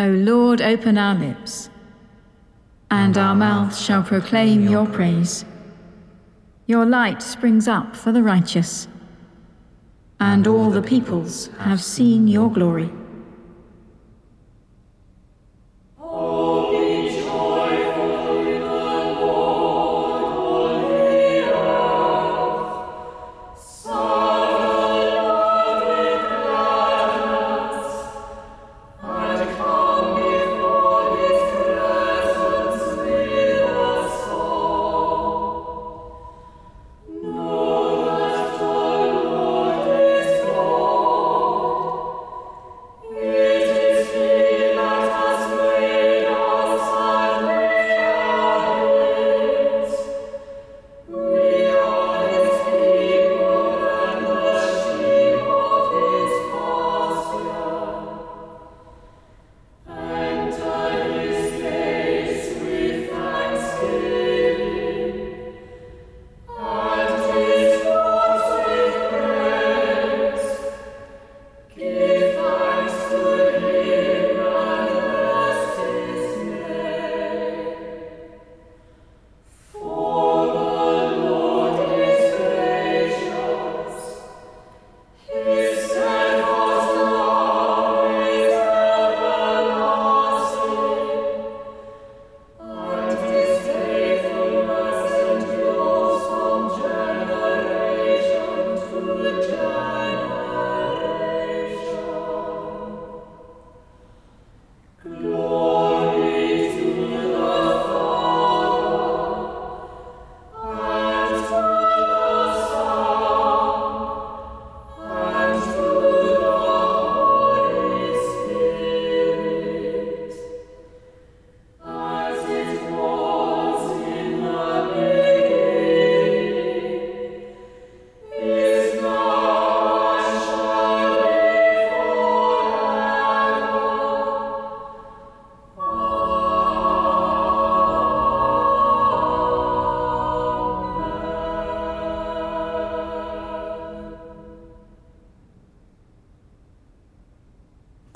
O Lord, open our lips, and our mouth shall proclaim your praise. Your light springs up for the righteous, and all the peoples have seen your glory.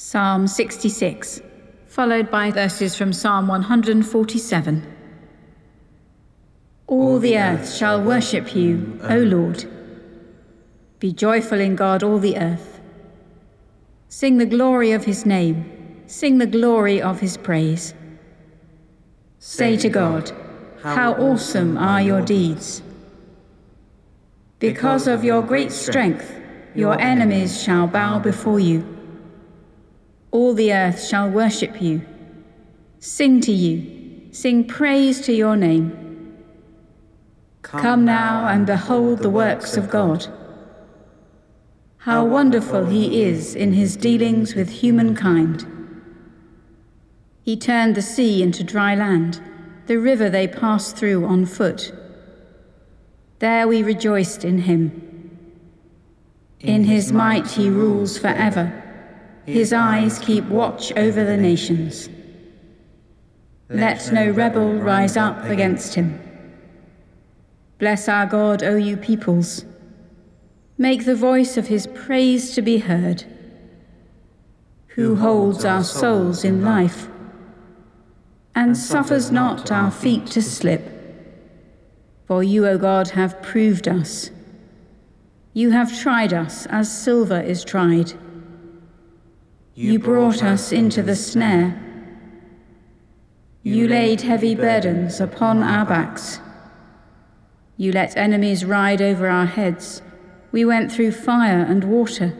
Psalm 66, followed by verses from Psalm 147. All the earth shall worship you, O Lord. Be joyful in God, all the earth. Sing the glory of his name, sing the glory of his praise. Say to God, How awesome are your deeds! Because of your great strength, your enemies shall bow before you. All the earth shall worship you. Sing to you, sing praise to your name. Come now and behold the works of God. How wonderful he is in his dealings with humankind. He turned the sea into dry land, the river they passed through on foot. There we rejoiced in him. In his might he rules forever. His eyes keep watch over the nations. Let no rebel rise up against him. Bless our God, O you peoples. Make the voice of his praise to be heard. Who holds our souls in life and suffers not our feet to slip. For you, O God, have proved us. You have tried us as silver is tried. You brought us into the snare. You laid heavy burdens upon our backs. You let enemies ride over our heads. We went through fire and water.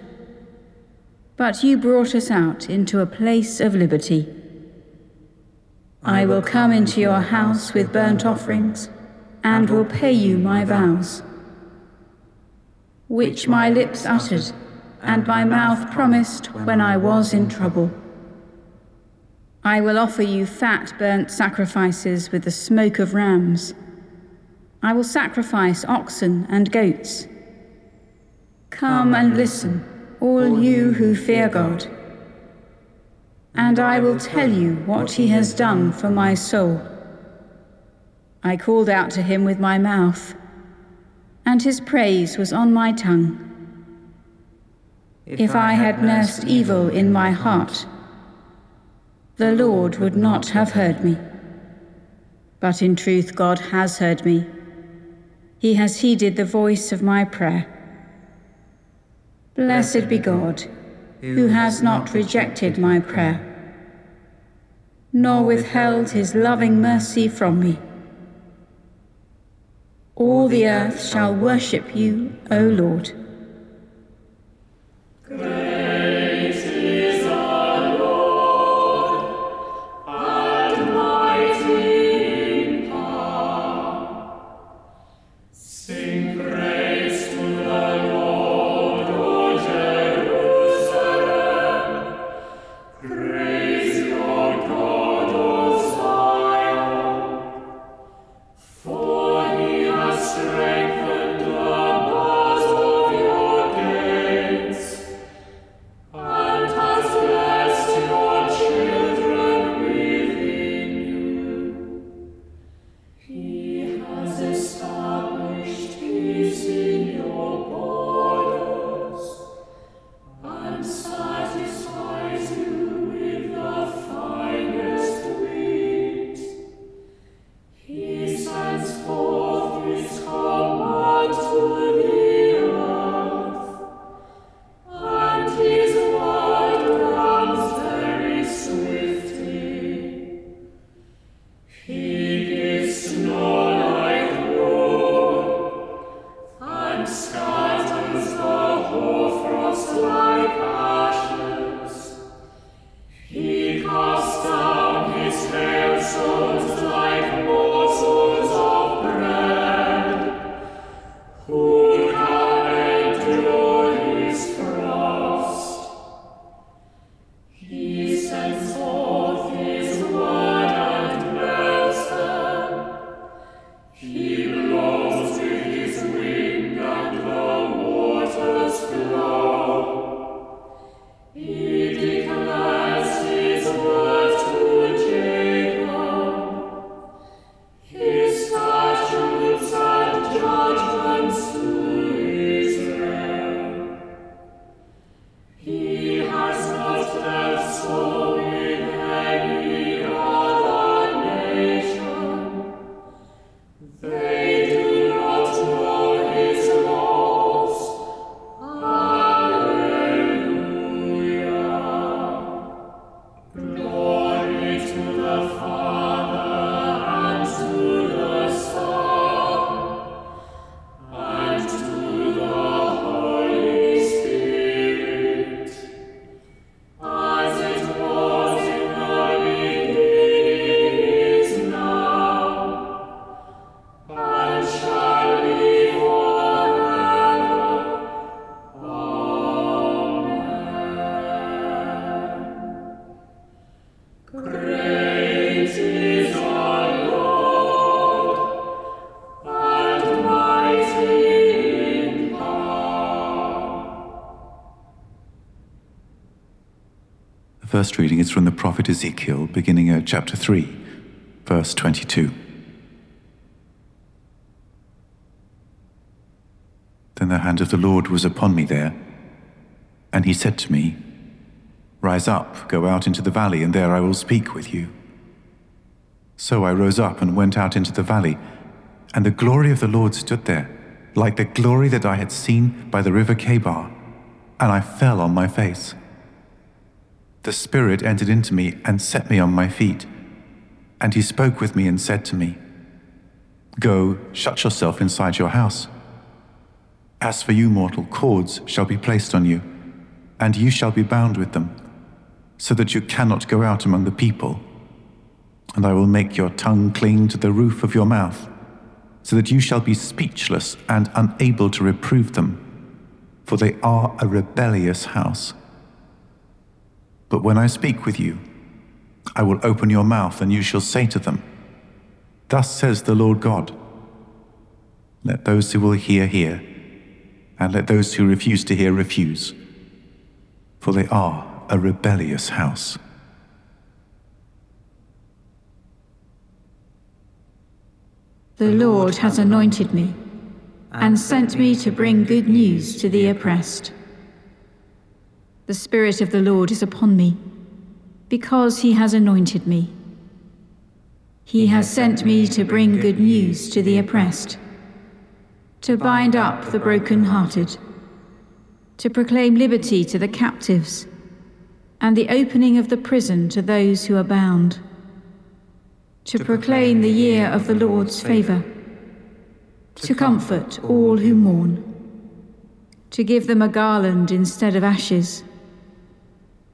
But you brought us out into a place of liberty. I will come into your house with burnt offerings and will pay you my vows, which my lips uttered and my mouth promised when I was in trouble. I will offer you fat burnt sacrifices with the smoke of rams. I will sacrifice oxen and goats. Come and listen, all you who fear God. And I will tell you what he has done for my soul. I called out to him with my mouth, and his praise was on my tongue. If I had nursed evil in my heart, the Lord would not have heard me. But in truth, God has heard me. He has heeded the voice of my prayer. Blessed be God, who has not rejected my prayer, nor withheld his loving mercy from me. All the earth shall worship you, O Lord. First reading is from the prophet Ezekiel, beginning at chapter 3, verse 22. Then the hand of the Lord was upon me there, and he said to me, Rise up, go out into the valley, and there I will speak with you. So I rose up and went out into the valley, and the glory of the Lord stood there, like the glory that I had seen by the river Chebar, and I fell on my face the Spirit entered into me and set me on my feet. And he spoke with me and said to me, Go, shut yourself inside your house. As for you, mortal, cords shall be placed on you, and you shall be bound with them, so that you cannot go out among the people. And I will make your tongue cling to the roof of your mouth, so that you shall be speechless and unable to reprove them, for they are a rebellious house. But when I speak with you, I will open your mouth, and you shall say to them, Thus says the Lord God. Let those who will hear hear, and let those who refuse to hear refuse, for they are a rebellious house. The Lord has anointed me and sent me to bring good news to the oppressed. The Spirit of the Lord is upon me, because he has anointed me. He has sent me to bring good news to the oppressed, to bind up the broken-hearted, to proclaim liberty to the captives, and the opening of the prison to those who are bound, to proclaim the year of the Lord's favour to comfort all who mourn, to give them a garland instead of ashes,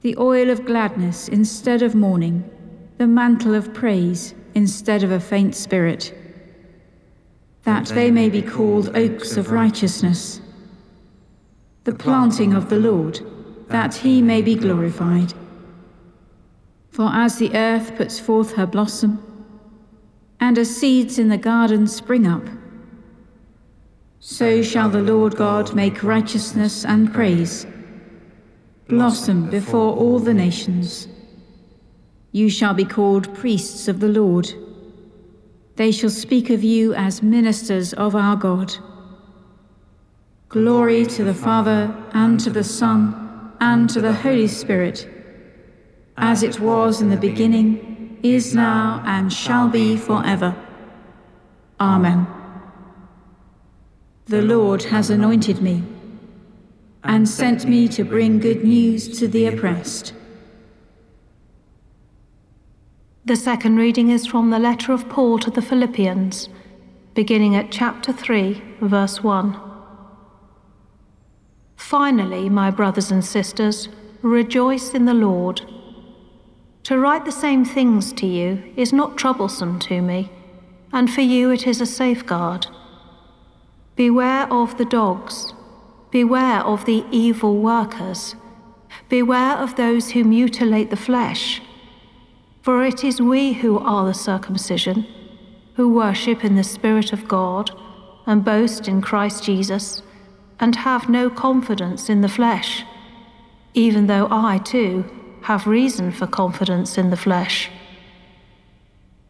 the oil of gladness instead of mourning, the mantle of praise instead of a faint spirit, that they may be called oaks of righteousness, the planting of the Lord, that he may be glorified. For as the earth puts forth her blossom, and as seeds in the garden spring up, so shall the Lord God make righteousness and praise blossom before all the nations. You shall be called priests of the Lord. They shall speak of you as ministers of our God. Glory to the Father, and to the Son, and to the Holy Spirit, as it was in the beginning, is now, and shall be forever. Amen. The Lord has anointed me and sent me to bring good news to the oppressed. The second reading is from the letter of Paul to the Philippians, beginning at chapter 3, verse 1. Finally, my brothers and sisters, rejoice in the Lord. To write the same things to you is not troublesome to me, and for you it is a safeguard. Beware of the dogs. Beware of the evil workers. Beware of those who mutilate the flesh. For it is we who are the circumcision, who worship in the Spirit of God, and boast in Christ Jesus, and have no confidence in the flesh, even though I, too, have reason for confidence in the flesh.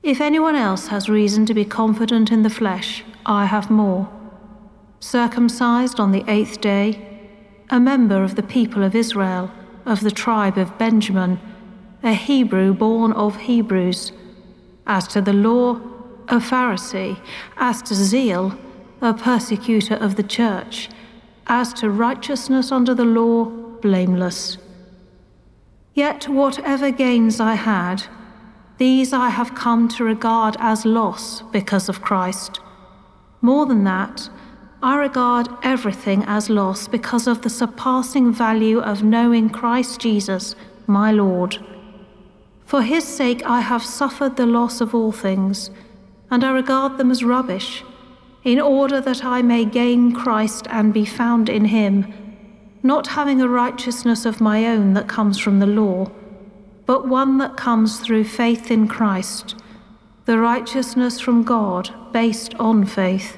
If anyone else has reason to be confident in the flesh, I have more circumcised on the eighth day, a member of the people of Israel, of the tribe of Benjamin, a Hebrew born of Hebrews. As to the law, a Pharisee. As to zeal, a persecutor of the church. As to righteousness under the law, blameless. Yet whatever gains I had, these I have come to regard as loss because of Christ. More than that, I regard everything as loss because of the surpassing value of knowing Christ Jesus, my Lord. For his sake I have suffered the loss of all things, and I regard them as rubbish, in order that I may gain Christ and be found in him, not having a righteousness of my own that comes from the law, but one that comes through faith in Christ, the righteousness from God based on faith.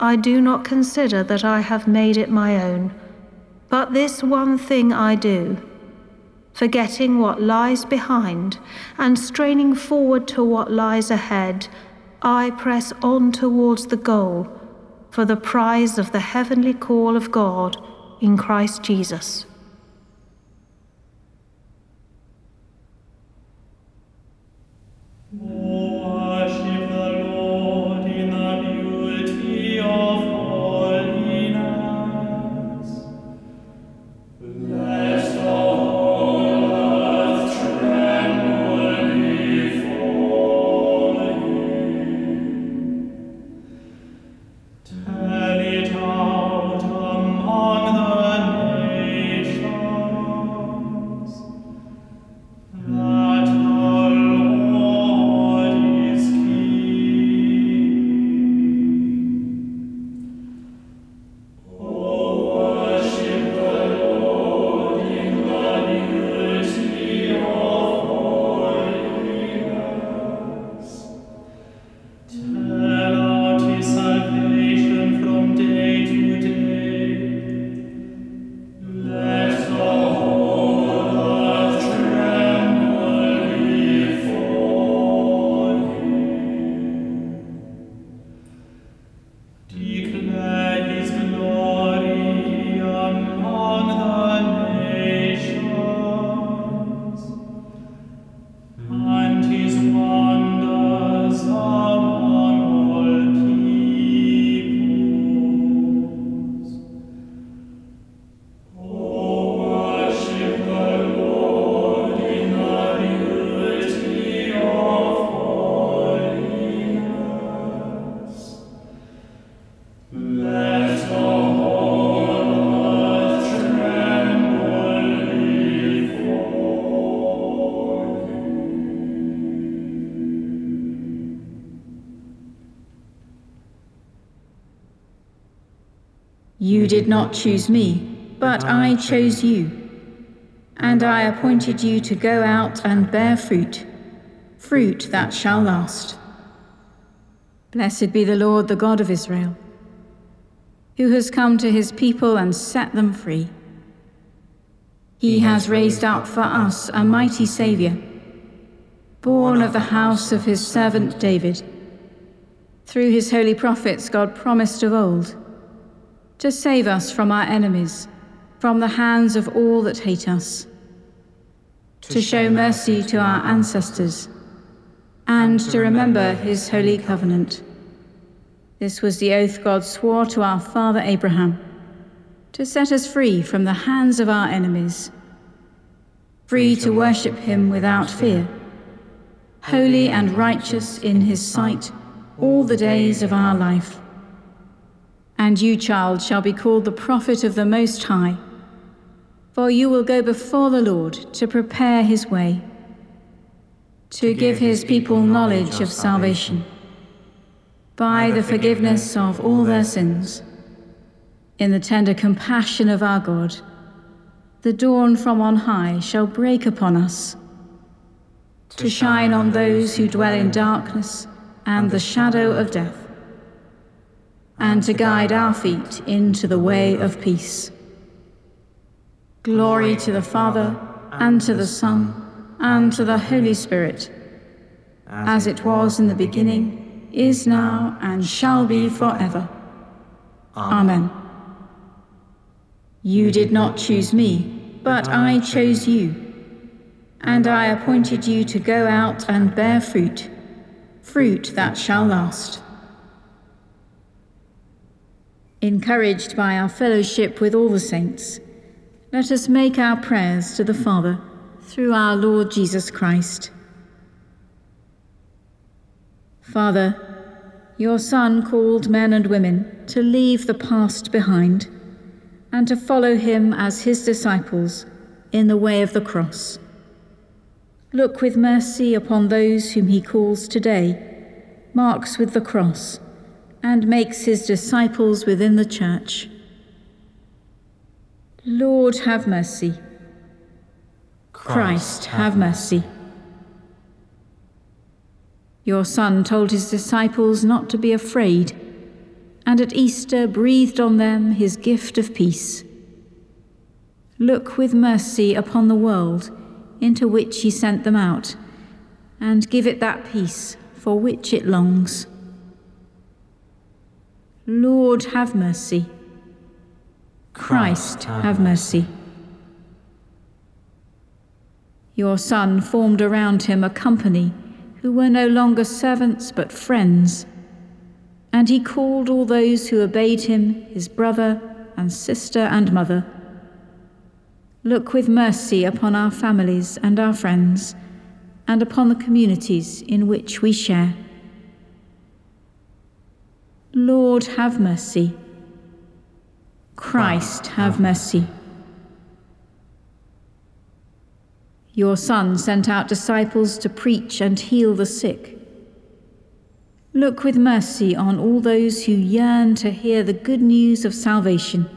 I do not consider that I have made it my own, but this one thing I do, forgetting what lies behind and straining forward to what lies ahead, I press on towards the goal for the prize of the heavenly call of God in Christ Jesus. Mm. You did not choose me, but ah, I chose you, and I appointed you to go out and bear fruit, fruit that shall last. Blessed be the Lord, the God of Israel, who has come to his people and set them free. He has raised up for us a mighty Saviour, born of the house of his servant David. Through his holy prophets, God promised of old to save us from our enemies, from the hands of all that hate us, to show mercy to our ancestors, and to remember his holy covenant. This was the oath God swore to our father Abraham to set us free from the hands of our enemies, free to worship him without fear, holy and righteous in his sight all the days of our life. And you, child, shall be called the prophet of the Most High, for you will go before the Lord to prepare his way, to give his people knowledge of salvation, by the forgiveness of all their sins. in the tender compassion of our God, the dawn from on high shall break upon us, to shine on those who dwell in darkness and the shadow of death, and to guide our feet into the way of peace. Glory to the Father, and to the Son, and to the Holy Spirit, as it was in the beginning, is now, and shall be forever. Amen. You did not choose me, but I chose you. And I appointed you to go out and bear fruit, fruit that shall last. Encouraged by our fellowship with all the saints, let us make our prayers to the Father through our Lord Jesus Christ. Father, your Son called men and women to leave the past behind and to follow him as his disciples in the way of the cross. Look with mercy upon those whom he calls today, marks with the cross, and makes his disciples within the church. Lord, have mercy. Christ, have mercy. Your Son told his disciples not to be afraid and at Easter breathed on them his gift of peace. Look with mercy upon the world into which he sent them out, and give it that peace for which it longs. Lord, have mercy. Christ, have mercy. Your Son formed around him a company who were no longer servants but friends and he called all those who obeyed him, his brother and sister and mother. Look with mercy upon our families and our friends, and upon the communities in which we share. Lord, have mercy. Christ, ah, have ah. mercy. Your Son sent out disciples to preach and heal the sick Look with mercy on all those who yearn to hear the good news of salvation,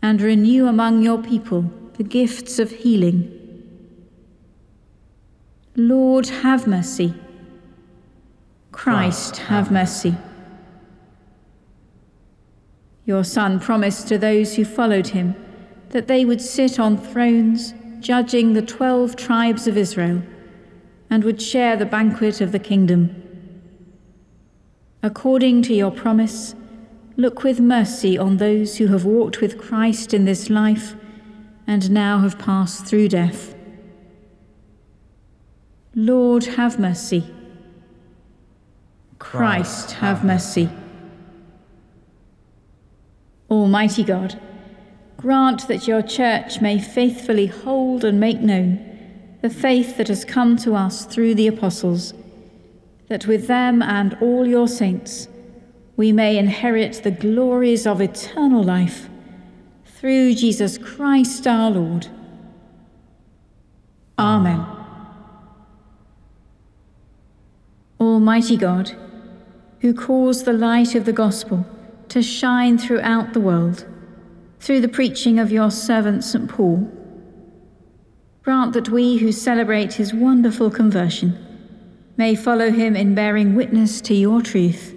and renew among your people the gifts of healing. Lord, have mercy. Christ, have ah, mercy. Your Son promised to those who followed him that they would sit on thrones, judging the twelve tribes of Israel, and would share the banquet of the kingdom. According to your promise, look with mercy on those who have walked with Christ in this life and now have passed through death. Lord, have mercy. Christ, have mercy. Almighty God, grant that your church may faithfully hold and make known the faith that has come to us through the apostles that with them and all your saints we may inherit the glories of eternal life through Jesus Christ our Lord. Amen. Almighty God, who caused the light of the gospel to shine throughout the world through the preaching of your servant St. Paul. Grant that we who celebrate his wonderful conversion may follow him in bearing witness to your truth.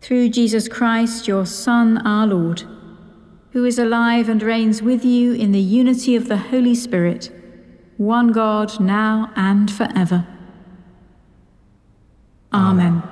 Through Jesus Christ, your Son, our Lord, who is alive and reigns with you in the unity of the Holy Spirit, one God, now and forever. Amen.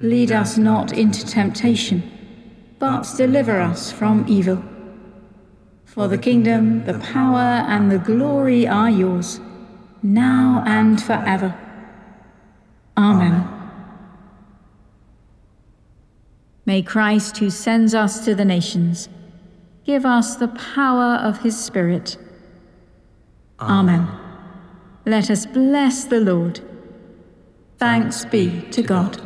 Lead us not into temptation, but deliver us from evil. For the kingdom, the power, and the glory are yours, now and forever. Amen. May Christ, who sends us to the nations, give us the power of his Spirit. Amen. Let us bless the Lord. Thanks be to God.